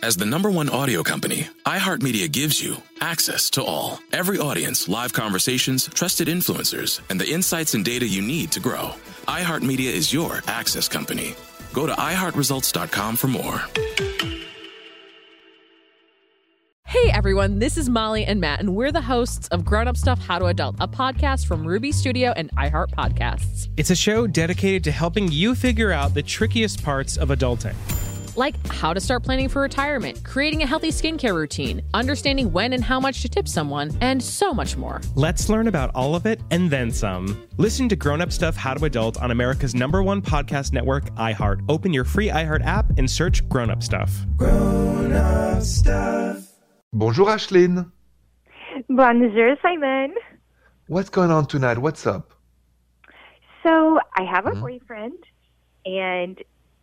As the number one audio company, iHeartMedia gives you access to all. Every audience, live conversations, trusted influencers, and the insights and data you need to grow. iHeartMedia is your access company. Go to iHeartResults.com for more. Hey everyone, this is Molly and Matt, and we're the hosts of Grown Up Stuff How to Adult, a podcast from Ruby Studio and iHeart Podcasts. It's a show dedicated to helping you figure out the trickiest parts of adulting. Like how to start planning for retirement, creating a healthy skincare routine, understanding when and how much to tip someone, and so much more. Let's learn about all of it and then some. Listen to Grown Up Stuff How to Adult on America's number one podcast network, iHeart. Open your free iHeart app and search Grown Up Stuff. Grown Up Stuff. Bonjour Ashlyn. Bonjour Simon. What's going on tonight? What's up? So I have a Mhm. boyfriend, and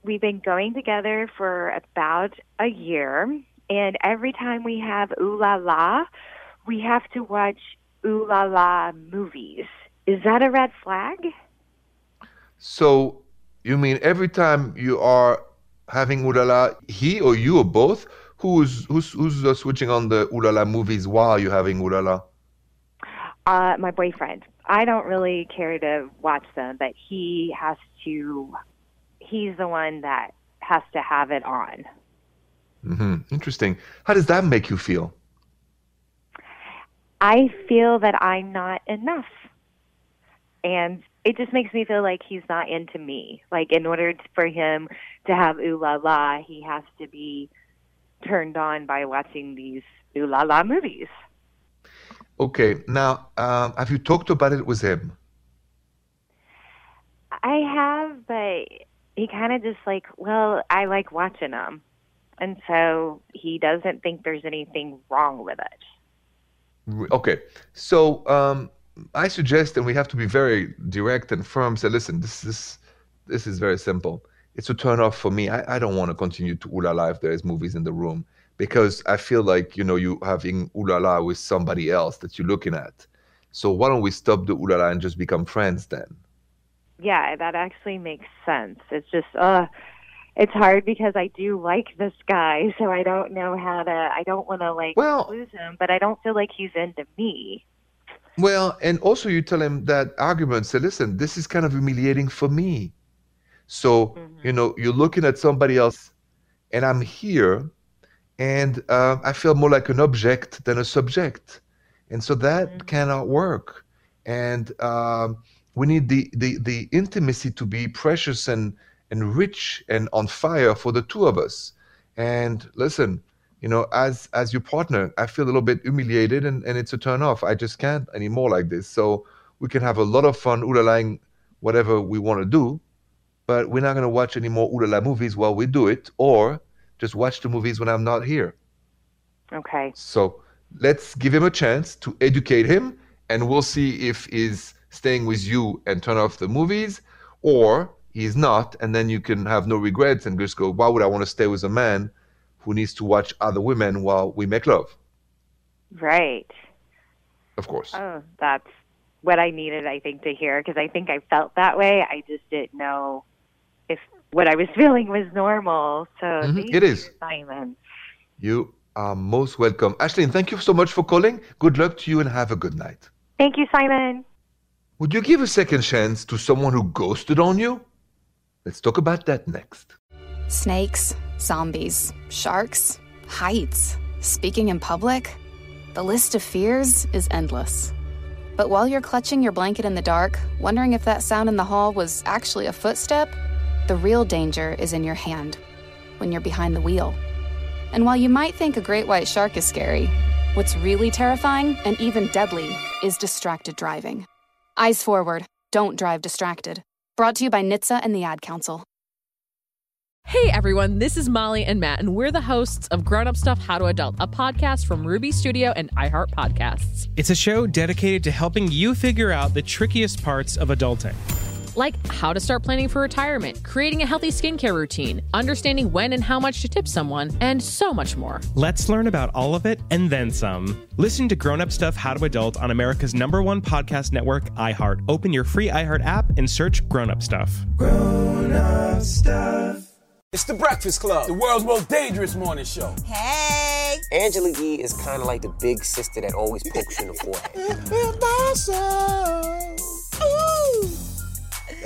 we've been going together for about a year. And every time we have ooh la la, we have to watch ooh la la movies. Is that a red flag? So you mean every time you are having ulala, he or you or both, who's who's who's uh, switching on the ulala movies while you're having ulala? Uh, my boyfriend. I don't really care to watch them, but he has to. He's the one that has to have it on. hmm Interesting. How does that make you feel? I feel that I'm not enough. And it just makes me feel like he's not into me. Like, in order for him to have ooh la la, he has to be turned on by watching these ooh la la movies. Okay. Now, um, have you talked about it with him? I have, but he kind of just like, well, I like watching them. And so he doesn't think there's anything wrong with it. Okay. So um, I suggest, and we have to be very direct and firm. Say, listen, this is this is very simple. It's a turn off for me. I, I don't want to continue to ulala if there is movies in the room because I feel like you know you having ulala with somebody else that you're looking at. So why don't we stop the ulala and just become friends then? Yeah, that actually makes sense. It's just, uh, it's hard because I do like this guy, so I don't know how to. I don't want to like Well- lose him, but I don't feel like he's into me. Well, and also you tell him that argument. Say, listen, this is kind of humiliating for me. So you know you're looking at somebody else, and I'm here, and uh, I feel more like an object than a subject, and so that cannot work. And um, we need the, the the intimacy to be precious and and rich and on fire for the two of us. And listen, you know, as as your partner, I feel a little bit humiliated, and and it's a turn off. I just can't anymore like this. So we can have a lot of fun ulalaing whatever we want to do, but we're not going to watch any more ulala movies while we do it, or just watch the movies when I'm not here. Okay. So let's give him a chance to educate him, and we'll see if he's staying with you and turn off the movies, or he's not, and then you can have no regrets and just go, why would I want to stay with a man who needs to watch other women while we make love? Right. Of course. Oh, that's what I needed, I think, to hear because I think I felt that way. I just didn't know if what I was feeling was normal. So Mhm, thank it is. Simon. You are most welcome. Ashlyn, thank you so much for calling. Good luck to you and have a good night. Thank you, Simon. Would you give a second chance to someone who ghosted on you? Let's talk about that next. Snakes, zombies, sharks, heights, speaking in public. The list of fears is endless. But while you're clutching your blanket in the dark, wondering if that sound in the hall was actually a footstep, the real danger is in your hand when you're behind the wheel. And while you might think a great white shark is scary, what's really terrifying and even deadly is distracted driving. Eyes forward, don't drive distracted. Brought to you by NHTSA and the Ad Council. Hey everyone, this is Molly and Matt, and we're the hosts of Grown Up Stuff How to Adult, a podcast from Ruby Studio and iHeart Podcasts. It's a show dedicated to helping you figure out the trickiest parts of adulting. Like how to start planning for retirement, creating a healthy skincare routine, understanding when and how much to tip someone, and so much more. Let's learn about all of it and then some. Listen to Grown Up Stuff How to Adult on America's number one podcast network, iHeart. Open your free iHeart app and search Grown Up Stuff. Grown up stuff. It's the Breakfast Club, the world's most dangerous morning show. Hey! Angela Yee is kind of like the big sister that always pokes you in the forehead.